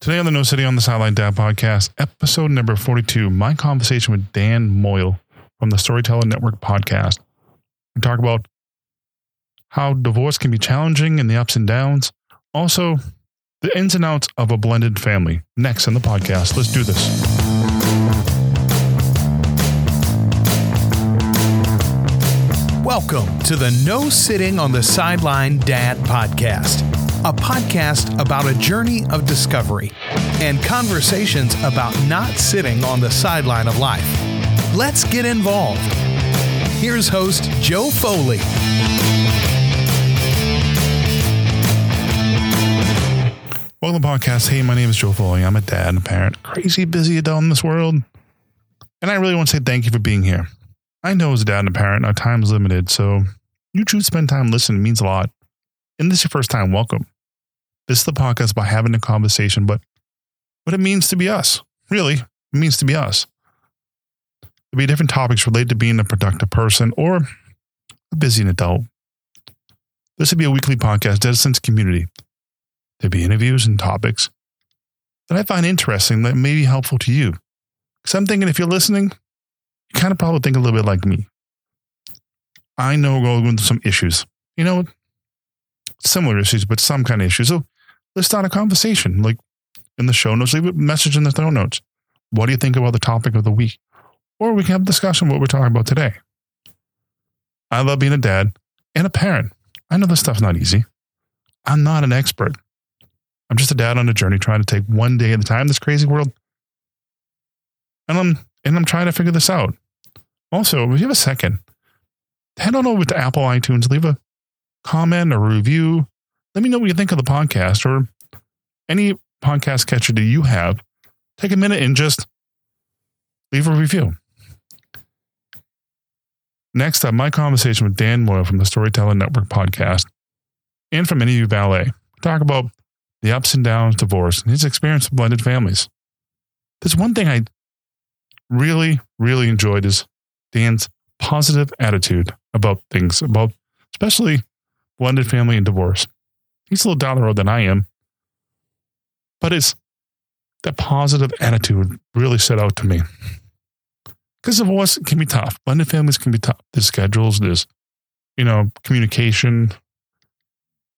Today on the No Sitting on the Sideline Dad podcast, episode number 42, my conversation with Dan Moyle from the Storyteller Network podcast. We talk about how divorce can be challenging and the ups and downs. Also, the ins and outs of a blended family. Next in the podcast. Let's do this. Welcome to the No Sitting on the Sideline Dad podcast, a podcast about a journey of discovery and conversations about not sitting on the sideline of life. Let's get involved. Here's host Joe Foley. Welcome to the podcast. Hey, my name is Joe Foley. I'm a dad and a parent, crazy busy adult in this world. And I really want to say thank you for being here. I know as a dad and a parent, our time is limited, so you choose to spend time listening means a lot. And this is your first time, welcome. This is the podcast by having a conversation, but what it means to be us. Really, it means to be us. There'll be different topics related to being a productive person or a busy adult. This would be a weekly podcast dedicated to community. There'll be interviews and topics that I find interesting that may be helpful to you. Because I'm thinking if you're listening, you kind of probably think a little bit like me. I know we're going through some issues, you know, similar issues, but some kind of issues. So let's start a conversation. Like in the show notes, leave a message in the show notes. What do you think about the topic of the week? Or we can have a discussion what we're talking about today. I love being a dad and a parent. I know this stuff's not easy. I'm not an expert. I'm just a dad on a journey trying to take one day at a time this crazy world. And I'm and I'm trying to figure this out. Also, if you have a second, head on over to Apple iTunes, leave a comment or review. Let me know what you think of the podcast or any podcast catcher that you have. Take a minute and just leave a review. Next up, my conversation with Dan Moyle from the Storyteller Network podcast and from Interview Valet. We talk about the ups and downs, of divorce, and his experience with blended families. There's one thing I really, really enjoyed is Dan's positive attitude about things, about especially blended family and divorce. He's a little down the road than I am, but it's that positive attitude really stood out to me. Because divorce can be tough. Blended families can be tough. There's schedules, there's, you know, communication.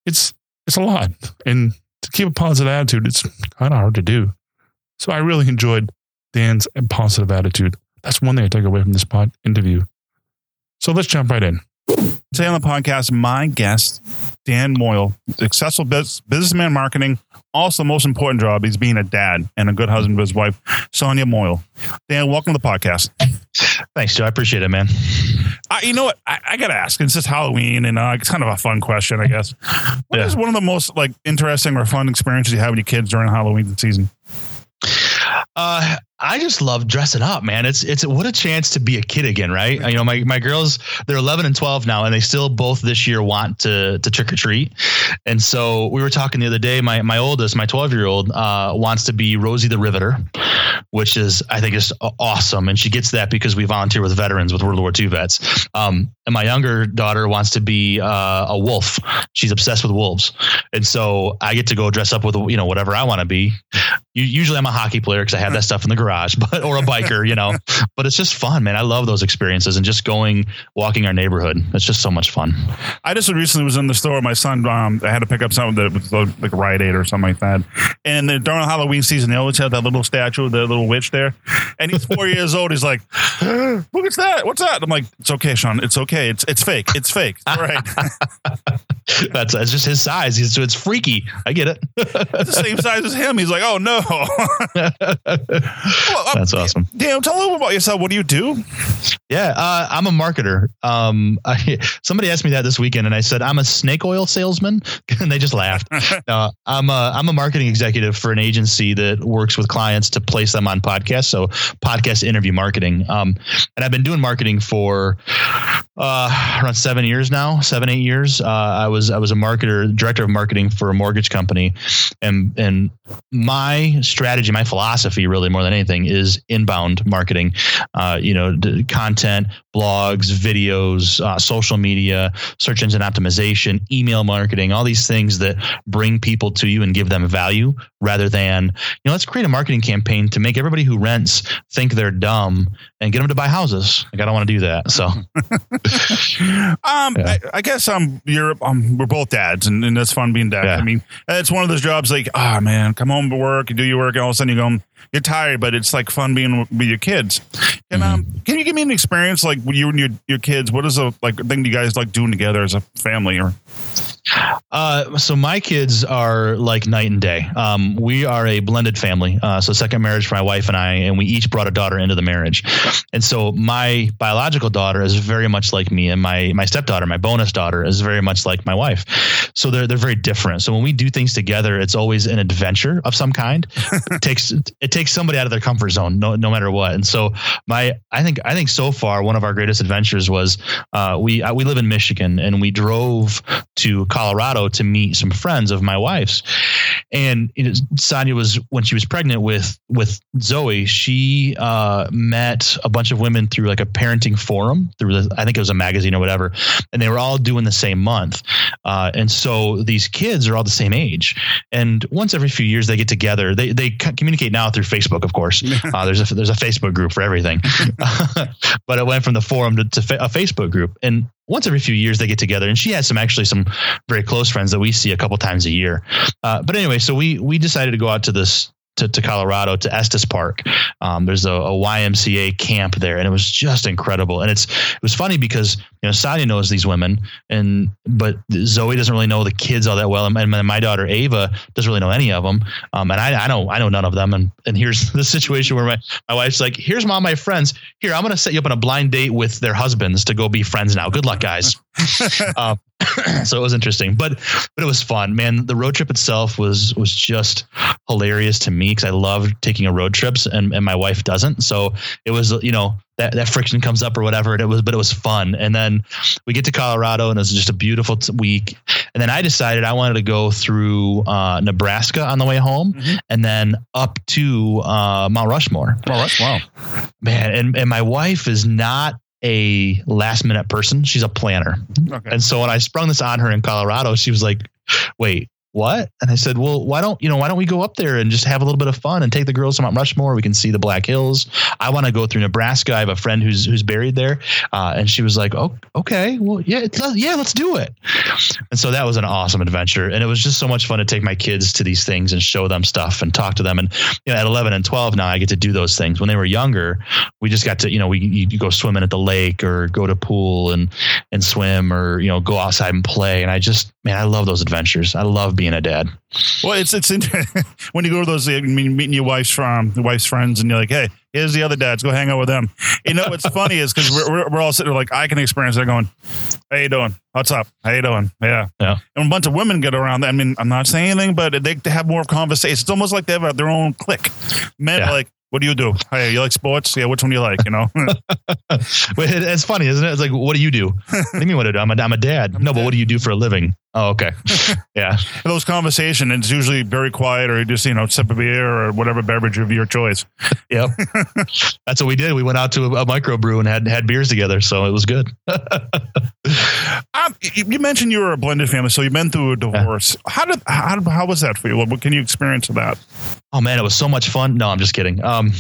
It's it's a lot. And to keep a positive attitude, it's kind of hard to do. So I really enjoyed Dan's positive attitude. That's one thing I take away from this pod interview. So let's jump right in. Today on the podcast, my guest, Dan Moyle, successful business, businessman marketing. Also, most important job is being a dad and a good husband to his wife, Sonia Moyle. Dan, welcome to the podcast. Thanks, Joe. I appreciate it, man. Uh, you know what? I, I got to ask. It's just Halloween, and uh, it's kind of a fun question, I guess. What Yeah. is one of the most like interesting or fun experiences you have with your kids during Halloween season? Uh, I just love dressing up, man. It's it's what a chance to be a kid again, right? You know, my my girls they're 11 and 12 now, and they still both this year want to to trick or treat. And so we were talking the other day. My my oldest, my 12 year old, uh, wants to be Rosie the Riveter, which is I think is awesome, and she gets that because we volunteer with veterans with World War II vets. Um, and my younger daughter wants to be uh, a wolf. She's obsessed with wolves, and so I get to go dress up with you know whatever I want to be. Usually I'm a hockey player because I have that stuff in the garage, but or a biker, you know. But it's just fun, man. I love those experiences and just going walking our neighborhood. It's just so much fun. I just recently was in the store. My son, um, I had to pick up something that was uh, like a Rite Aid or something like that. And then during Halloween season, they always have that little statue, of the little witch there. And he's four years old. He's like, "Look, it's that. What's that?" I'm like, "It's okay, Sean. It's okay. It's it's fake. It's fake. It's all right. That's it's just his size. He's it's freaky. I get it. it's the same size as him." He's like, "Oh no." well, That's awesome. Dan, tell a little about yourself. What do you do? Yeah, uh, I'm a marketer. Um, I, somebody asked me that this weekend, and I said I'm a snake oil salesman, and they just laughed. uh, I'm a I'm a marketing executive for an agency that works with clients to place them on podcasts. So podcast interview marketing. Um, and I've been doing marketing for uh, around seven years now, seven eight years. Uh, I was I was a marketer, director of marketing for a mortgage company, and and my strategy, my philosophy, really more than anything, is inbound marketing. Uh, you know, content, blogs, videos, uh, social media, search engine optimization, email marketing, all these things that bring people to you and give them value rather than, you know, let's create a marketing campaign to make everybody who rents think they're dumb and get them to buy houses. Like, I don't want to do that. So, um, Yeah. I, I guess um, you're um, we're both dads, and, and it's fun being dad. Yeah. I mean, it's one of those jobs like, ah, man, come home to work, you do your work, and all of a sudden you go, you're tired, but it's like fun being with with your kids. Can um, Mm-hmm. can you give me an experience like with you and your your kids? What is a like thing you guys like doing together as a family? Or Uh, so my kids are like night and day. Um, we are a blended family. Uh, so second marriage for my wife and I, and we each brought a daughter into the marriage. And so my biological daughter is very much like me, and my my stepdaughter, my bonus daughter, is very much like my wife. So they're they're very different. So when we do things together, it's always an adventure of some kind. it takes it takes somebody out of their comfort zone, no no matter what. And so my I think I think so far one of our greatest adventures was uh, we uh, we live in Michigan and we drove to Colorado to meet some friends of my wife's. And know, Sonia was when she was pregnant with with Zoe, she uh, met a bunch of women through like a parenting forum through the, I think it was a magazine or whatever, and they were all doing the same month. Uh, and so these kids are all the same age, and once every few years they get together. They they communicate now through Facebook, of course. Uh, there's a there's a Facebook group for everything, but it went from the forum to, to fa- a Facebook group, and once every few years they get together. And she has some actually some very close friends that we see a couple times a year. Uh, but anyway, so we we decided to go out to this. To, to Colorado to Estes Park. Um, there's a, a YMCA camp there, and it was just incredible. And it's it was funny because you know Sonia knows these women, and but Zoe doesn't really know the kids all that well, and, my daughter Ava doesn't really know any of them. Um, and I, I know I know none of them. And and here's the situation where my my wife's like, "Here's all my friends. Here, I'm to set you up on a blind date with their husbands to go be friends now. Good luck, guys." um, so it was interesting, but but it was fun, man. The road trip itself was was just hilarious to me because I love taking a road trips, and and my wife doesn't. So it was you know that that friction comes up or whatever, and it was but it was fun. And then we get to Colorado, and it was just a beautiful t- week. And then I decided I wanted to go through uh, Nebraska on the way home, Mhm. and then up to uh, Mount Rushmore well, that's wow. man and, and my wife is not a last minute person she's a planner Okay. and so when i sprung this on her in colorado she was like wait what? And i said well why don't you know why don't we go up there and just have a little bit of fun and take the girls to mount rushmore? We can see the black hills. I want to go through nebraska. I have a friend who's who's buried there. Uh, and she was like oh okay. Well yeah yeah let's do it. And so that was an awesome adventure. And it was just so much fun to take my kids to these things and show them stuff and talk to them. And you know at 11 and 12 now i get to do those things. When they were younger we just got to you know we you go swimming at the lake or go to pool and and swim or you know go outside and play. And i just man i love those adventures. I love being a dad Well, it's it's when you go to those I mean, meeting your wife's from your wife's friends, and you're like, hey, here's the other dads, go hang out with them. You know what's funny is because we're, we're we're all sitting there like I can experience it going, how you doing? What's up? How you doing? Yeah, Yeah. And a bunch of women get around. I mean, I'm not saying anything, but they, they have more conversation. It's almost like they have their own clique. Men Yeah. are like. What do you do? Hey, you like sports? Yeah, which one do you like? You know, it's funny isn't it it's like what do you do what do you mean what do I do i'm a, I'm a dad no but what do you do for a living oh okay yeah those conversation. It's usually very quiet, or you just you know sip a beer or whatever beverage of your choice. yep that's what we did we went out to a, a microbrew and had had beers together so it was good Um, you you mentioned you were a blended family, so you've been through a divorce. How did how, how was that for you? What, can you experience of that? Oh man, it was so much fun. No, I'm just kidding. Um,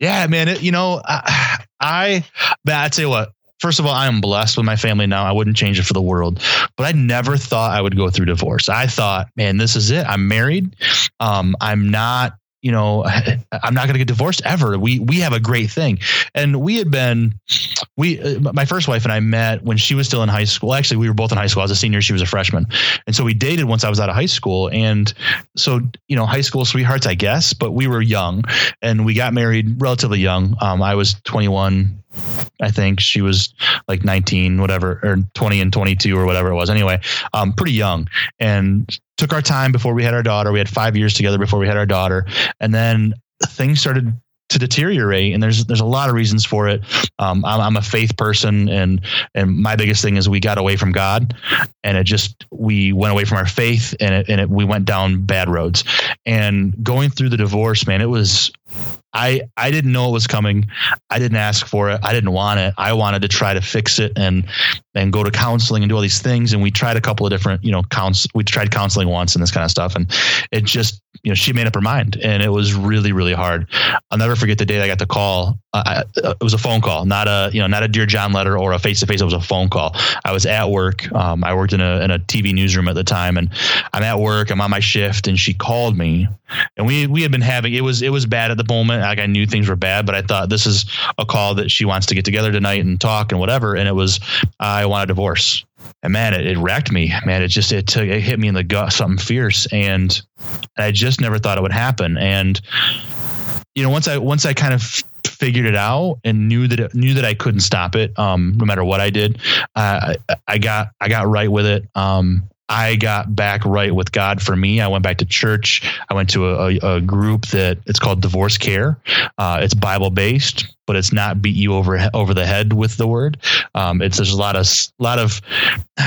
yeah, man. It, you know, I, I, but I tell you what. First of all, I am blessed with my family now. I wouldn't change it for the world. But I never thought I would go through divorce. I thought, man, this is it. I'm married. Um, I'm not. You know, I'm not going to get divorced ever. We we have a great thing, and we had been, we uh, my first wife and I met when she was still in high school. Actually, we were both in high school. I was a senior, she was a freshman, and so we dated once I was out of high school. And so you know high school sweethearts i guess but we were young and we got married relatively young um, i was 21 i think she was like 19 whatever or 20 and 22 or whatever it was anyway um, pretty young and took our time before we had our daughter we had five years together before we had our daughter and then things started to deteriorate and there's there's a lot of reasons for it um, I'm, I'm a faith person and and my biggest thing is we got away from god and it just we went away from our faith and it, and it, we went down bad roads and going through the divorce man it was I I didn't know it was coming. I didn't ask for it. I didn't want it. I wanted to try to fix it and and go to counseling and do all these things. And we tried a couple of different, you know. We tried counseling once and this kind of stuff. And it just, you know, she made up her mind, and it was really really hard. I'll never forget the day I got the call. Uh, it was a phone call, not a you know not a dear John letter or a face to face. It was a phone call. I was at work. Um, I worked in a in a TV newsroom at the time, and I'm at work. I'm on my shift, and she called me, and we we had been having it was it was bad at the moment. Like I knew things were bad, but I thought this is a call that she wants to get together tonight and talk and whatever. And it was I want a divorce. And man, it, it wrecked me. Man, it just it took it hit me in the gut, something fierce, and I just never thought it would happen. And you know, once I once I kind of figured it out and knew that it, knew that I couldn't stop it, um, no matter what I did, uh, I got I got right with it. Um, I got back right with God for me. I went back to church. I went to a, a, a group that it's called Divorce Care. Uh, it's Bible based, but it's not beat you over over the head with the word. Um, it's there's a lot of lot of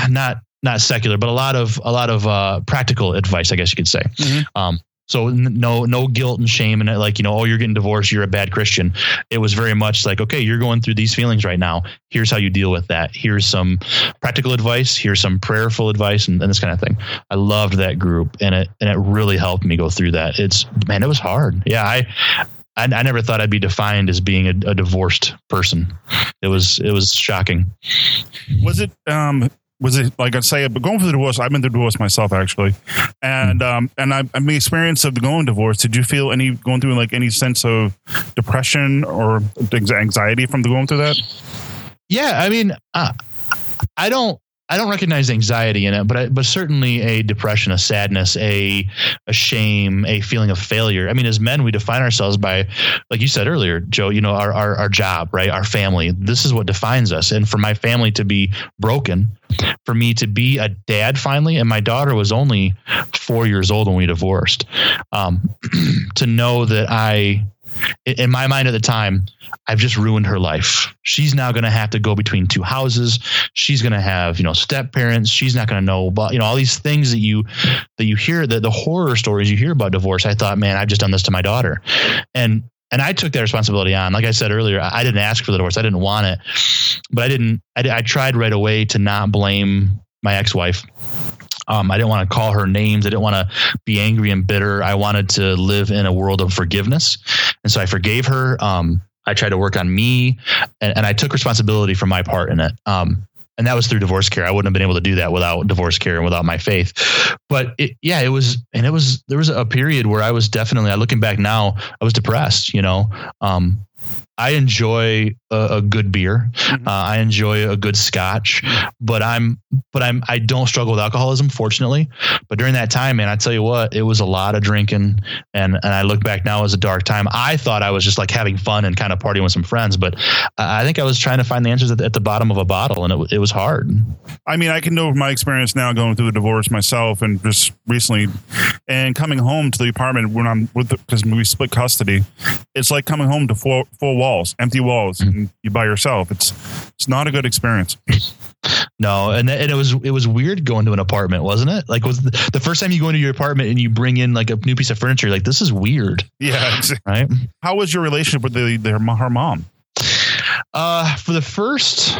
not not secular, but a lot of a lot of uh, practical advice, I guess you could say. Mm-hmm. Um, so no, no guilt and shame and like, you know, oh, you're getting divorced. You're a bad Christian. It was very much like, okay, you're going through these feelings right now. Here's how you deal with that. Here's some practical advice. Here's some prayerful advice and, and this kind of thing. I loved that group and it, and it really helped me go through that. It's man, it was hard. Yeah. I, I, I, never thought I'd be defined as being a, a, divorced person. It was it was shocking. Was it um was it like I say, but going through the divorce, I've been through divorce myself actually, and hmm. um, and I, I mean, experience of the going divorce. Did you feel any going through like any sense of depression or anxiety from the going through that? Yeah, I mean, uh, I don't I don't recognize anxiety in it, but I, but certainly a depression, a sadness, a a shame, a feeling of failure. I mean, as men, we define ourselves by, like you said earlier, Joe. You know, our our, our job, right? Our family. This is what defines us. And for my family to be broken, for me to be a dad finally, and my daughter was only four years old when we divorced. Um, to know that I in my mind at the time, I've just ruined her life. She's now going to have to go between two houses. She's going to have, you know, step parents. She's not going to know about, you know, all these things that you, that you hear, the, the horror stories you hear about divorce. I thought, man, I've just done this to my daughter. And, and I took that responsibility on. Like I said earlier, I didn't ask for the divorce. I didn't want it, but I didn't, I, I tried right away to not blame my ex-wife um, I didn't want to call her names. I didn't want to be angry and bitter. I wanted to live in a world of forgiveness. And so I forgave her. Um, I tried to work on me and, and, I took responsibility for my part in it. Um, and that was through divorce care. I wouldn't have been able to do that without divorce care and without my faith. But it, yeah, it was, and it was, there was a period where I was definitely, I looking back now, I was depressed, you know, um, I enjoy a, a good beer. Mm-hmm. Uh, I enjoy a good scotch, but I'm, but I'm, I don't struggle with alcoholism, fortunately. But during that time, man, I tell you what, it was a lot of drinking, and and I look back now as a dark time. I thought I was just like having fun and kind of partying with some friends, but I think I was trying to find the answers at the, at the bottom of a bottle, and it, it was hard. I mean, I can know my experience now going through a divorce myself, and just recently, and coming home to the apartment when I'm with because we split custody. It's like coming home to four four walls, empty walls, mm-hmm. and you by yourself. It's it's not a good experience. No, and and it was it was weird going to an apartment, wasn't it? Like was the, the, first time you go into your apartment and you bring in like a new piece of furniture, like this is weird. Yeah, right. How was your relationship with the, the her mom? Uh, for the first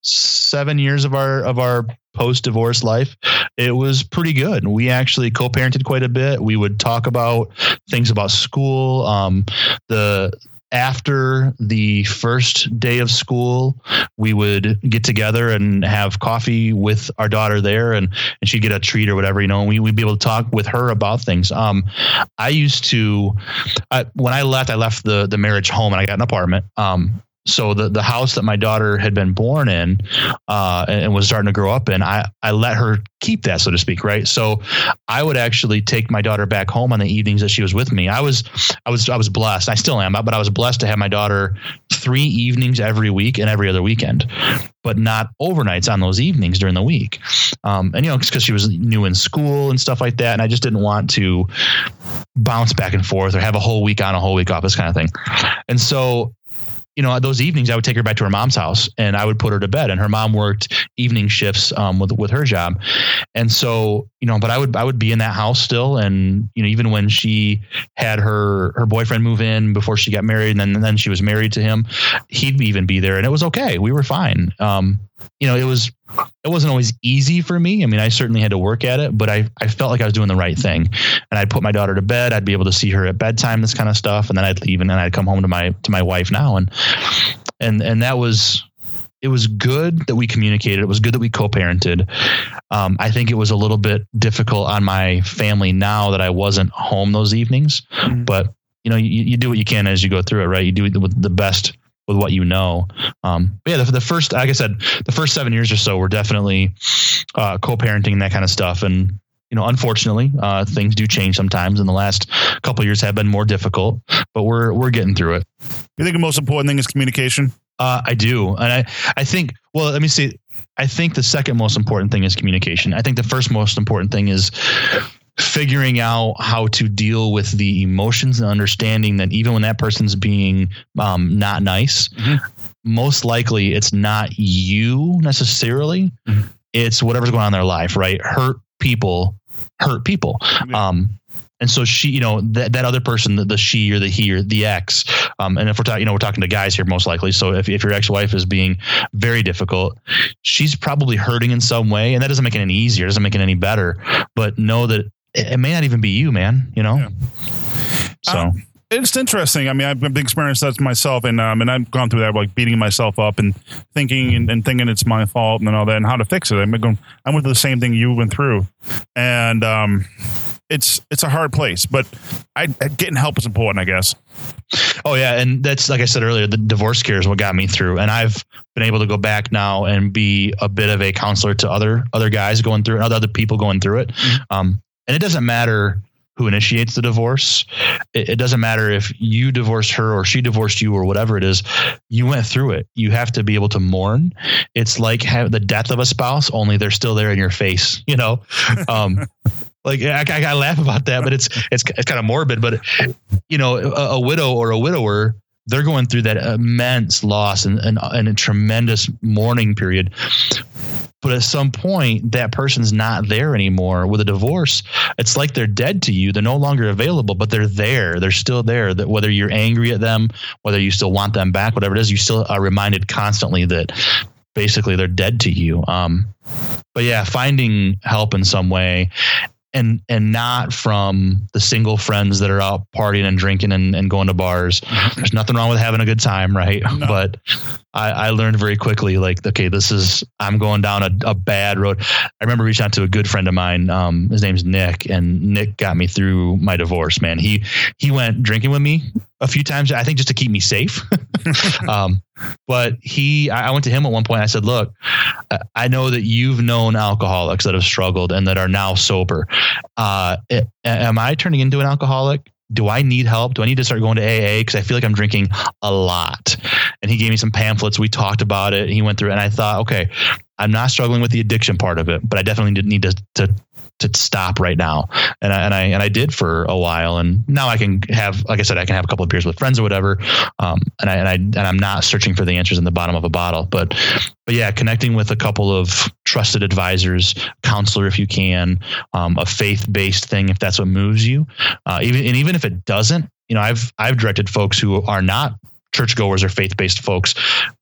seven years of our of our post divorce life, it was pretty good. We actually co parented quite a bit. We would talk about things about school. Um, the after the first day of school, we would get together and have coffee with our daughter there, and, and she'd get a treat or whatever, you know, and we, would be able to talk with her about things. Um, I used to, I, when I left, I left the the marriage home and I got an apartment. Um, so the the house that my daughter had been born in uh, and, was starting to grow up in, I I let her keep that, so to speak, right? So I would actually take my daughter back home on the evenings that she was with me. I was I was I was blessed. I still am, but I was blessed to have my daughter three evenings every week and every other weekend, but not overnights on those evenings during the week. Um, and you know, because she was new in school and stuff like that, and I just didn't want to bounce back and forth or have a whole week on, a whole week off, this kind of thing. And so you know, those evenings I would take her back to her mom's house and I would put her to bed. And her mom worked evening shifts um, with with her job, and so you know, but I would I would be in that house still, and you know, even when she had her her boyfriend move in before she got married, and then and then she was married to him, he'd even be there, and it was okay. We were fine. Um, you know, it was it wasn't always easy for me. I mean, I certainly had to work at it, but I, I felt like I was doing the right thing. And I'd put my daughter to bed. I'd be able to see her at bedtime, this kind of stuff. And then I'd leave and then I'd come home to my, to my wife now. And, and, and that was, it was good that we communicated. It was good that we co-parented. Um, I think it was a little bit difficult on my family now that I wasn't home those evenings, mm-hmm. but you know, you, you do what you can as you go through it, right? You do it with the best with what you know. Um, but yeah, the, the, first, like I said, the first seven years or so were definitely uh, co-parenting that kind of stuff. And you know, unfortunately, uh, things do change sometimes. And the last couple years have been more difficult, but we're we're getting through it. You think the most important thing is communication? Uh, I do, and I I think. Well, let me see. I think the second most important thing is communication. I think the first most important thing is figuring out how to deal with the emotions and understanding that even when that person's being um, not nice, mm-hmm. most likely it's not you necessarily. Mm-hmm. It's whatever's going on in their life, right? Hurt people hurt people. Um, and so she, you know, that, that other person, the, the she or the he or the ex, um, and if we're talking, you know, we're talking to guys here most likely. So if, if your ex-wife is being very difficult, she's probably hurting in some way, and that doesn't make it any easier, doesn't make it any better. But know that it, may not even be you, man. You know. Yeah. So. Um, it's interesting. I mean, I've experienced that myself, and um, and I've gone through that, like beating myself up and thinking and, and thinking it's my fault and all that, and how to fix it. I'm going. I went through the same thing you went through, and um, it's it's a hard place, but I, getting help is important, I guess. Oh yeah, and that's like I said earlier, the divorce care is what got me through, and I've been able to go back now and be a bit of a counselor to other other guys going through it, other people going through it. Mm-hmm. Um, and it doesn't matter who initiates the divorce. It, it, doesn't matter if you divorced her or she divorced you or whatever it is. You went through it. You have to be able to mourn. It's like have the death of a spouse, only they're still there in your face. You know, um, like I, I, I, laugh about that, but it's it's it's kind of morbid. But you know, a, a widow or a widower they're going through that immense loss and, and, and a tremendous mourning period. But at some point that person's not there anymore. With a divorce it's like they're dead to you. They're no longer available but they're there. They're still there. That whether you're angry at them whether you still want them back whatever it is you still are reminded constantly that basically they're dead to you. Um, but yeah finding help in some way and and not from the single friends that are out partying and drinking and, and going to bars. There's nothing wrong with having a good time, right? No. But I, I learned very quickly, like, okay, this is I'm going down a, a bad road. I remember reaching out to a good friend of mine. Um, his name's Nick, and Nick got me through my divorce. Man, he he went drinking with me a few times. I think just to keep me safe. um, but he, I went to him at one point. I said, "Look, I know that you've known alcoholics that have struggled and that are now sober. Uh, am I turning into an alcoholic? Do I need help? Do I need to start going to AA? Because I feel like I'm drinking a lot." And he gave me some pamphlets. We talked about it. he went through it, and I thought, okay, I'm not struggling with the addiction part of it, but I definitely need to to to stop right now. And I, and I, and I did for a while. And now I can have, like I said, I can have a couple of beers with friends or whatever. Um, and I, and I, and I'm not searching for the answers in the bottom of a bottle, but, but yeah, connecting with a couple of trusted advisors, counselor, if you can, um, a faith based thing, if that's what moves you, uh, even, and even if it doesn't, you know, I've, I've directed folks who are not churchgoers or faith based folks,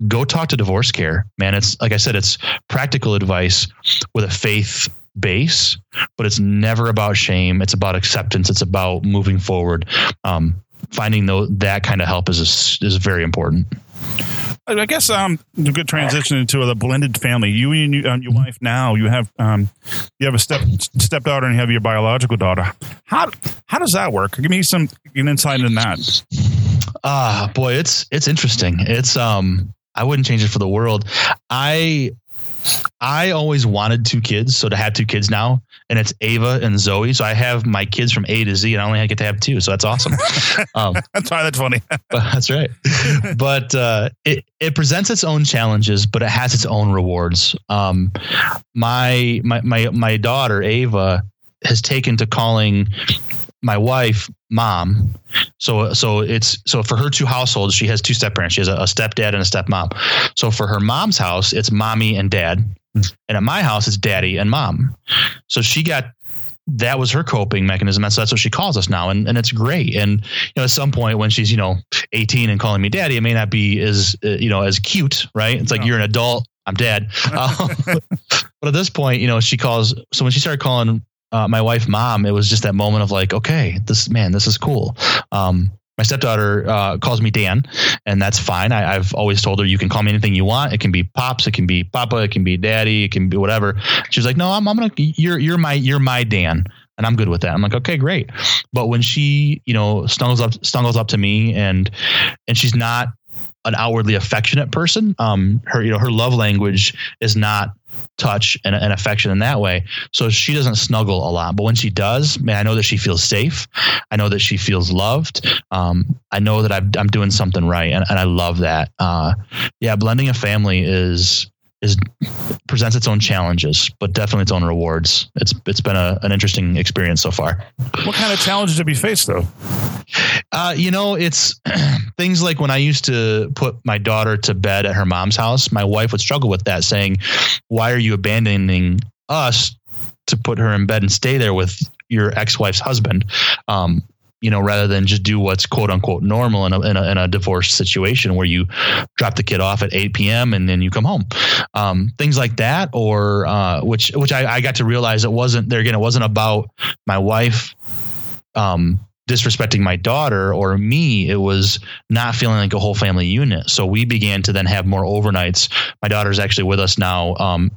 go talk to divorce care. Man, it's like I said, it's practical advice with a faith base, but it's never about shame. It's about acceptance. It's about moving forward. Um, finding though that kind of help is is very important. I guess um, a good transition into a blended family. You and you, um, your wife now. You have um, you have a step stepdaughter and you have your biological daughter. How how does that work? Give me some an insight in that. Ah, uh, boy, it's it's interesting. It's um, I wouldn't change it for the world. I I always wanted two kids, so to have two kids now, and it's Ava and Zoe. So I have my kids from A to Z, and I only get to have two, so that's awesome. Um, that's why that's funny. that's right. But uh, it it presents its own challenges, but it has its own rewards. Um, my my my my daughter Ava has taken to calling my wife, mom. So so it's so for her two households, she has two step parents. She has a, a stepdad and a stepmom. So for her mom's house, it's mommy and dad. And at my house, it's daddy and mom. So she got that was her coping mechanism. That's that's what she calls us now, and and it's great. And you know, at some point when she's you know 18 and calling me daddy, it may not be as uh, you know as cute, right? It's like No. you're an adult. I'm dad. Um, but at this point, you know, she calls. So when she started calling uh, my wife mom, it was just that moment of like, okay, this man, this is cool. Um, my stepdaughter uh, calls me Dan, and that's fine. I, I've always told her you can call me anything you want. It can be pops, it can be papa, it can be daddy, it can be whatever. She's like, no, I'm, I'm gonna you're you're my you're my Dan, and I'm good with that. I'm like, okay, great. But when she you know snuggles up snuggles up to me and and she's not an outwardly affectionate person, um, her you know her love language is not touch and, and affection in that way. So she doesn't snuggle a lot, but when she does, man, I know that she feels safe. I know that she feels loved. Um, I know that I'm, I'm doing something right, and, and I love that. Uh, yeah, blending a family is is presents its own challenges, but definitely its own rewards. It's it's been a, an interesting experience so far. What kind of challenges have you faced though? Uh, you know, it's things like when I used to put my daughter to bed at her mom's house, my wife would struggle with that, saying, Why are you abandoning us to put her in bed and stay there with your ex wife's husband? Um, you know, rather than just do what's quote unquote normal in a, in a, in a divorce situation where you drop the kid off at 8 p.m. and then you come home. Um, things like that, or uh, which which I, I got to realize it wasn't there again. It wasn't about my wife um, disrespecting my daughter or me. It was not feeling like a whole family unit. So we began to then have more overnights. My daughter's actually with us now. Um,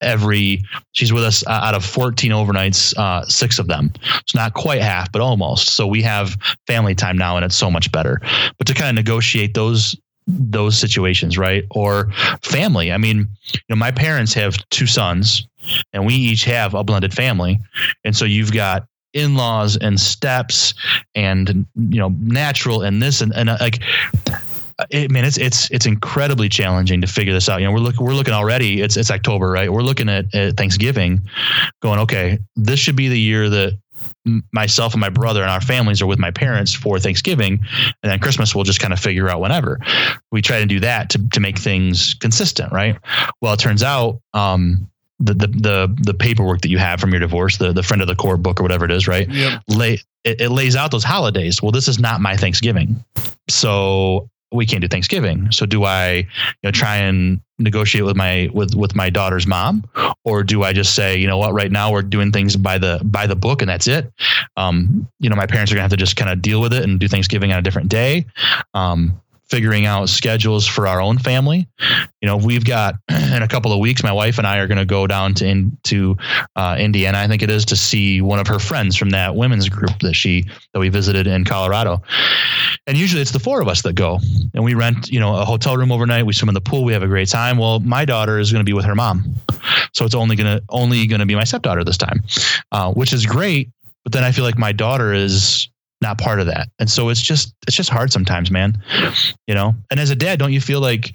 every she's with us uh, out of 14 overnights uh, six of them it's not quite half but almost so we have family time now and it's so much better but to kind of negotiate those those situations right or family i mean you know my parents have two sons and we each have a blended family and so you've got in-laws and steps and you know natural and this and, and uh, like it, man, it's it's it's incredibly challenging to figure this out. You know, we're looking we're looking already. It's it's October, right? We're looking at, at Thanksgiving, going okay. This should be the year that myself and my brother and our families are with my parents for Thanksgiving, and then Christmas we'll just kind of figure out whenever. We try to do that to to make things consistent, right? Well, it turns out. um the, the the the paperwork that you have from your divorce, the the friend of the court book or whatever it is, right? Yep. lay it, it lays out those holidays. Well, this is not my Thanksgiving, so we can't do Thanksgiving. So do I, you know, try and negotiate with my with with my daughter's mom, or do I just say, you know what, right now we're doing things by the by the book and that's it. Um, you know, my parents are gonna have to just kind of deal with it and do Thanksgiving on a different day. Um, figuring out schedules for our own family. You know, we've got in a couple of weeks, my wife and I are going to go down to in, to uh, Indiana, I think it is, to see one of her friends from that women's group that she that we visited in Colorado. And usually it's the four of us that go, and we rent, you know, a hotel room overnight. We swim in the pool. We have a great time. Well, my daughter is going to be with her mom, so it's only gonna only going to be my stepdaughter this time, uh, which is great. But then I feel like my daughter is not part of that, and so it's just it's just hard sometimes, man. You know. And as a dad, don't you feel like,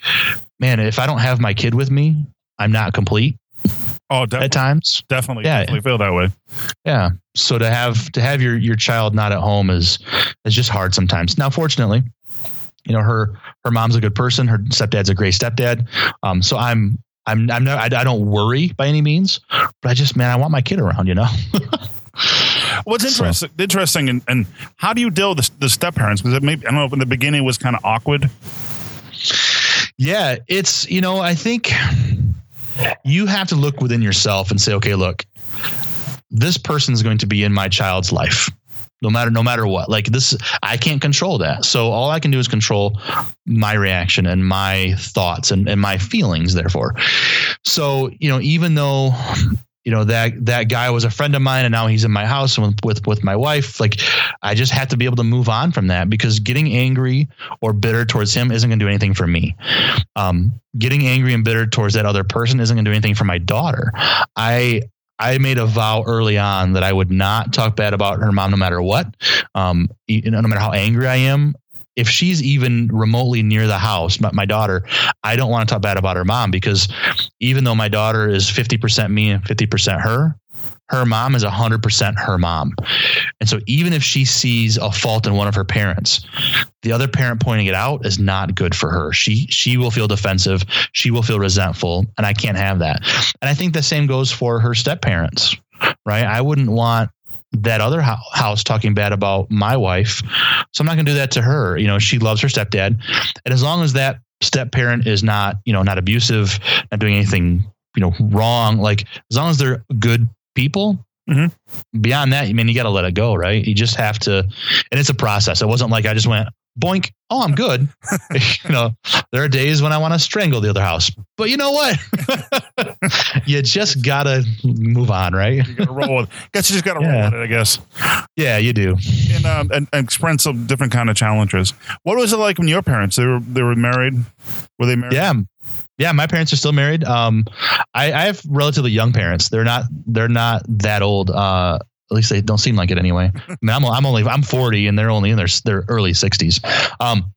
man, if I don't have my kid with me, I'm not complete Oh, at times. definitely, Yeah. definitely feel that way. Yeah. So to have to have your your child not at home is is just hard sometimes. Now, fortunately, you know her her mom's a good person. Her stepdad's a great stepdad. Um, so I'm I'm I'm not I, I don't worry by any means, but I just man I want my kid around. You know. What's So- interesting, interesting, and, and how do you deal with the, the step parents? Because it maybe I don't know if in the beginning it was kind of awkward. Yeah, it's you know I think you have to look within yourself and say, okay, look, this person is going to be in my child's life. No matter no matter what. Like this I can't control that. So all I can do is control my reaction and my thoughts and, and my feelings, therefore. So, you know, even though you know that that guy was a friend of mine and now he's in my house with, with with my wife. Like i just have to be able to move on from that because getting angry or bitter towards him isn't going to do anything for me. Um, getting angry and bitter towards that other person isn't going to do anything for my daughter. I I made a vow early on that I would not talk bad about her mom no matter what. Um, no matter how angry I am, if she's even remotely near the house, my, my daughter, I don't want to talk bad about her mom because even though my daughter is 50% me and 50% her, her mom is 100% her mom. And so even if she sees a fault in one of her parents, the other parent pointing it out is not good for her. She she will feel defensive, she will feel resentful, and I can't have that. And I think the same goes for her step parents, right? I wouldn't want that other house talking bad about my wife. So I'm not going to do that to her. You know, she loves her stepdad. And as long as that step parent is not, you know, not abusive, not doing anything, you know, wrong, like as long as they're good people, mm-hmm. beyond that, I mean, you got to let it go, right? You just have to, and it's a process. It wasn't like I just went, boink, oh, I'm good. you know, there are days when I want to strangle the other house, but you know what? you just gotta move on, right? you gotta roll with. It. Guess you just gotta yeah. roll with it, I guess. Yeah, you do. And, um, and, and experience some different kind of challenges. What was it like when your parents they were they were married? Were they married? Yeah. Yeah, my parents are still married. Um, I, I have relatively young parents. They're not they're not that old. Uh, at least they don't seem like it anyway. I mean, I'm, I'm only I'm 40 and they're only in their their early 60s. Um,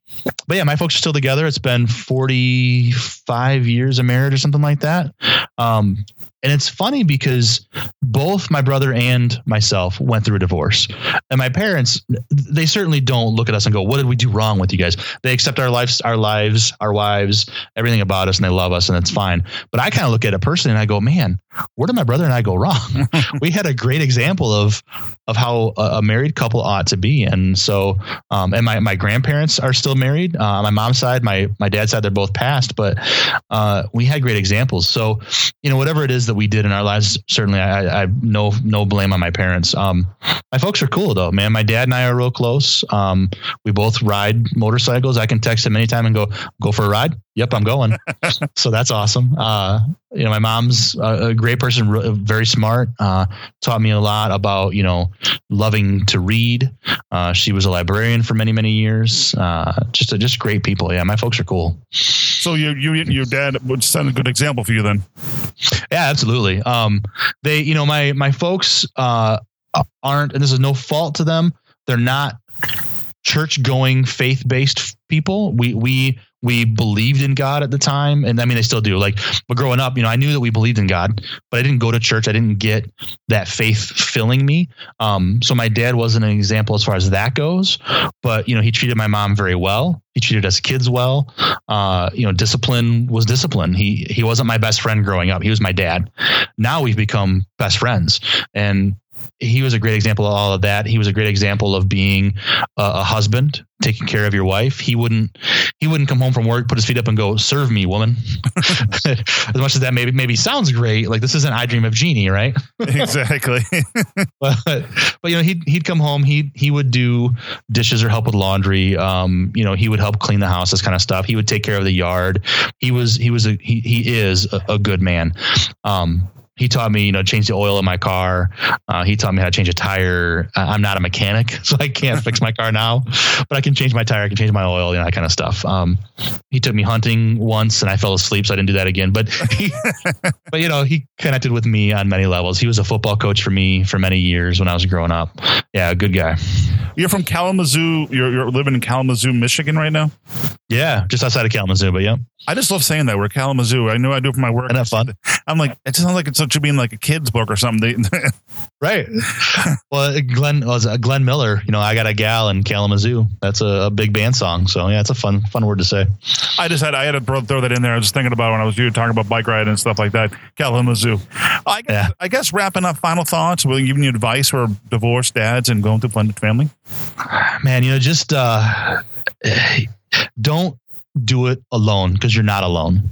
but yeah, my folks are still together. It's been 45 years of marriage or something like that. Um, and it's funny because both my brother and myself went through a divorce. And my parents, they certainly don't look at us and go, What did we do wrong with you guys? They accept our lives, our lives, our wives, everything about us, and they love us, and it's fine. But I kind of look at it personally and I go, Man, where did my brother and I go wrong? we had a great example of of how a, married couple ought to be. And so um, and my, my grandparents are still married. Uh, my mom's side, my my dad's side, they're both passed, but uh, we had great examples. So, you know, whatever it is that we did in our lives, certainly I, I no no blame on my parents. Um, my folks are cool though, man. My dad and I are real close. Um, we both ride motorcycles. I can text him anytime and go go for a ride. Yep, I'm going. so that's awesome. Uh, you know, my mom's a, a great person, very smart. Uh, taught me a lot about you know loving to read. Uh, she was a librarian for many many years. Uh, just a, just great people. Yeah, my folks are cool. So you you your dad would set a good example for you then. Yeah, absolutely. Um, they you know my my folks uh, aren't, and this is no fault to them. They're not church going faith based people. We we we believed in God at the time, and I mean, they still do. Like, but growing up, you know, I knew that we believed in God, but I didn't go to church. I didn't get that faith filling me. Um, so my dad wasn't an example as far as that goes, but you know, he treated my mom very well. He treated us kids well. Uh, you know, discipline was discipline. He he wasn't my best friend growing up. He was my dad. Now we've become best friends, and he was a great example of all of that. He was a great example of being a, a, husband, taking care of your wife. He wouldn't he wouldn't come home from work, put his feet up, and go, "Serve me, woman." as much as that maybe maybe sounds great, like this isn't I Dream of Jeannie, right? exactly. but but you know he'd he'd come home. He he would do dishes or help with laundry. Um, you know he would help clean the house, this kind of stuff. He would take care of the yard. He was he was a he he is a, a good man. Um, he taught me, you know, change the oil in my car. Uh, he taught me how to change a tire. I'm not a mechanic, so I can't fix my car now, but I can change my tire. I can change my oil, you know, that kind of stuff. Um, he took me hunting once, and I fell asleep, so I didn't do that again. But, he, but you know, he connected with me on many levels. He was a football coach for me for many years when I was growing up. Yeah, good guy. You're from Kalamazoo. You're, you're living in Kalamazoo, Michigan, right now. Yeah, just outside of Kalamazoo, but yeah. I just love saying that we're Kalamazoo. I know I do it for my work. Isn't that fun? I'm like, it sounds like it's should be in like a kid's book or something. right. Well, Glenn was uh, Glenn Miller. You know, I got a gal in Kalamazoo. That's a, a, big band song. So yeah, it's a fun fun word to say. I just had I had to throw that in there. I was just thinking about when I was you talking about bike ride and stuff like that. Kalamazoo. I guess, yeah. I guess wrapping up final thoughts. Will you give me advice for divorced dads and going through blended family? Man, you know, just uh, don't do it alone because you're not alone,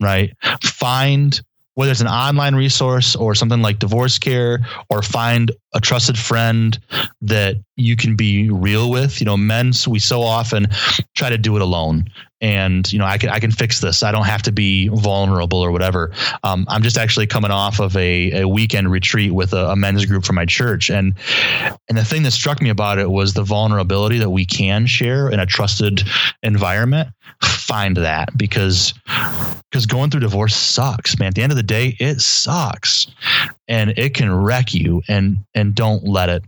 right? Find whether it's an online resource or something like divorce care or find a trusted friend that you can be real with you know men we so often try to do it alone and you know I can I can fix this. I don't have to be vulnerable or whatever. Um, I'm just actually coming off of a, a weekend retreat with a, a, men's group from my church, and and the thing that struck me about it was the vulnerability that we can share in a trusted environment. Find that because because going through divorce sucks, man. At the end of the day, it sucks, and it can wreck you. And and don't let it.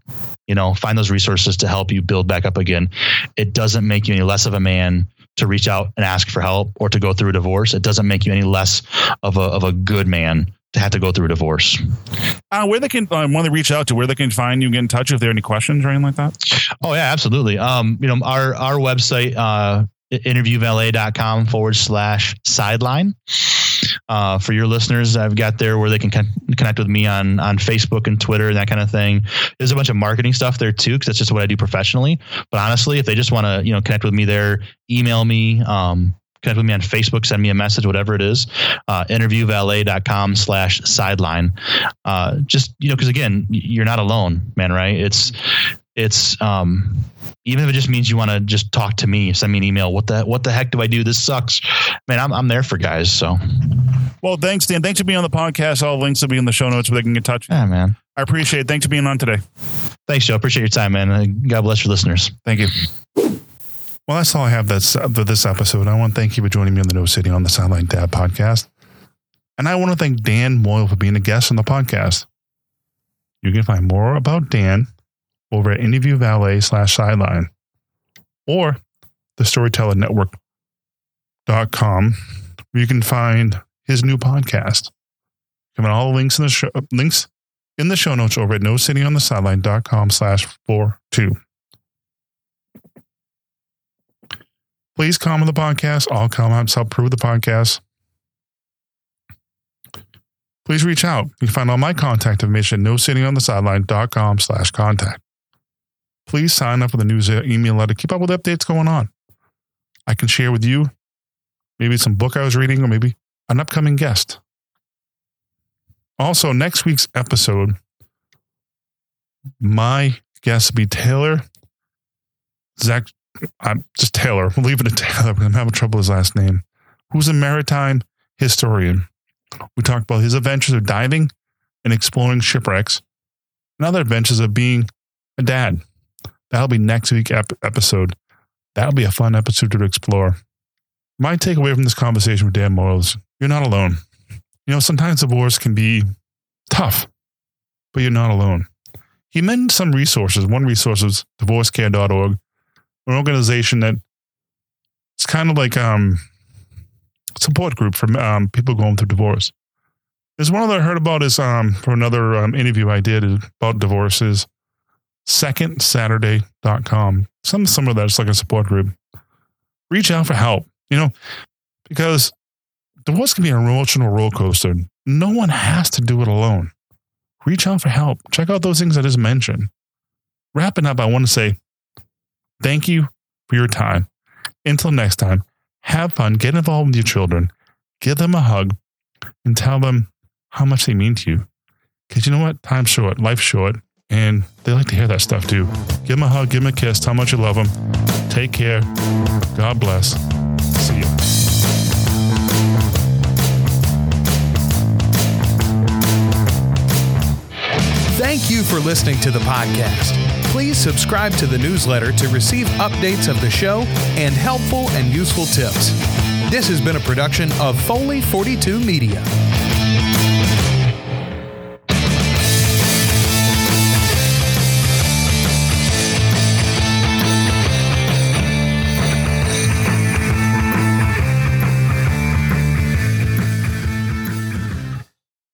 You know, find those resources to help you build back up again. It doesn't make you any less of a man to reach out and ask for help or to go through a divorce. It doesn't make you any less of a, of a good man to have to go through a divorce. Uh, where they can, uh, when they reach out to, where they can find you, get in touch if there are any questions or anything like that. Oh yeah, absolutely. Um, you know, our our website, uh, interviewvalet.com forward slash sideline. Uh, for your listeners, I've got there where they can con- connect with me on on Facebook and Twitter and that kind of thing. There's a bunch of marketing stuff there too, because that's just what I do professionally. But honestly, if they just want to, you know, connect with me there, email me. Um, connect with me on Facebook, send me a message, whatever it is, uh, interviewvalet.com slash sideline. Uh, just, you know, cause again, you're not alone, man, right? It's, it's, um, even if it just means you want to just talk to me, send me an email. What the, what the heck do I do? This sucks, man. I'm, I'm there for guys. So, Well, thanks, Dan. Thanks for being on the podcast. All links will be in the show notes where they can get in touch. yeah, man. I appreciate it. Thanks for being on today. Thanks, Joe. Appreciate your time, man. God bless your listeners. Thank you. Well, that's all I have that's uh, for this episode. I want to thank you for joining me on the No Sitting on the Sideline Dad podcast. And I want to thank Dan Moyle for being a guest on the podcast. You can find more about Dan over at Interview Valet slash sideline or the Storyteller Network.com, where you can find his new podcast. Can find all the links in the show links in the show notes over at no sitting on the sideline.com slash four two. Please comment the podcast. All comments help prove the podcast. Please reach out. You can find all my contact information at nosittingonthesideline.com slash contact. Please sign up for the news email letter. Keep up with updates going on. I can share with you maybe some book I was reading or maybe an upcoming guest. Also, next week's episode, my guest will be Taylor Zach I'm just Taylor. We'll leave it at Taylor because I'm having trouble with his last name. Who's a maritime historian. We talked about his adventures of diving and exploring shipwrecks and other adventures of being a dad. That'll be next week ep- episode. That'll be a fun episode to explore. My takeaway from this conversation with Dan is you're not alone. You know, sometimes divorce can be tough, but you're not alone. He mentioned some resources. One resource is divorcecare.org an organization that it's kind of like um support group for um, people going through divorce. There's one that I heard about is um for another um, interview I did about divorces. Secondsaturday.com. Some some of It's like a support group. Reach out for help, you know, because divorce can be an emotional roller coaster. No one has to do it alone. Reach out for help. Check out those things I just mentioned. Wrapping up, I want to say Thank you for your time. Until next time, have fun, get involved with your children, give them a hug, and tell them how much they mean to you. Because you know what? Time's short, life's short, and they like to hear that stuff too. Give them a hug, give them a kiss, tell them how much you love them. Take care. God bless. Thank you for listening to the podcast. Please subscribe to the newsletter to receive updates of the show and helpful and useful tips. This has been a production of Foley 42 Media.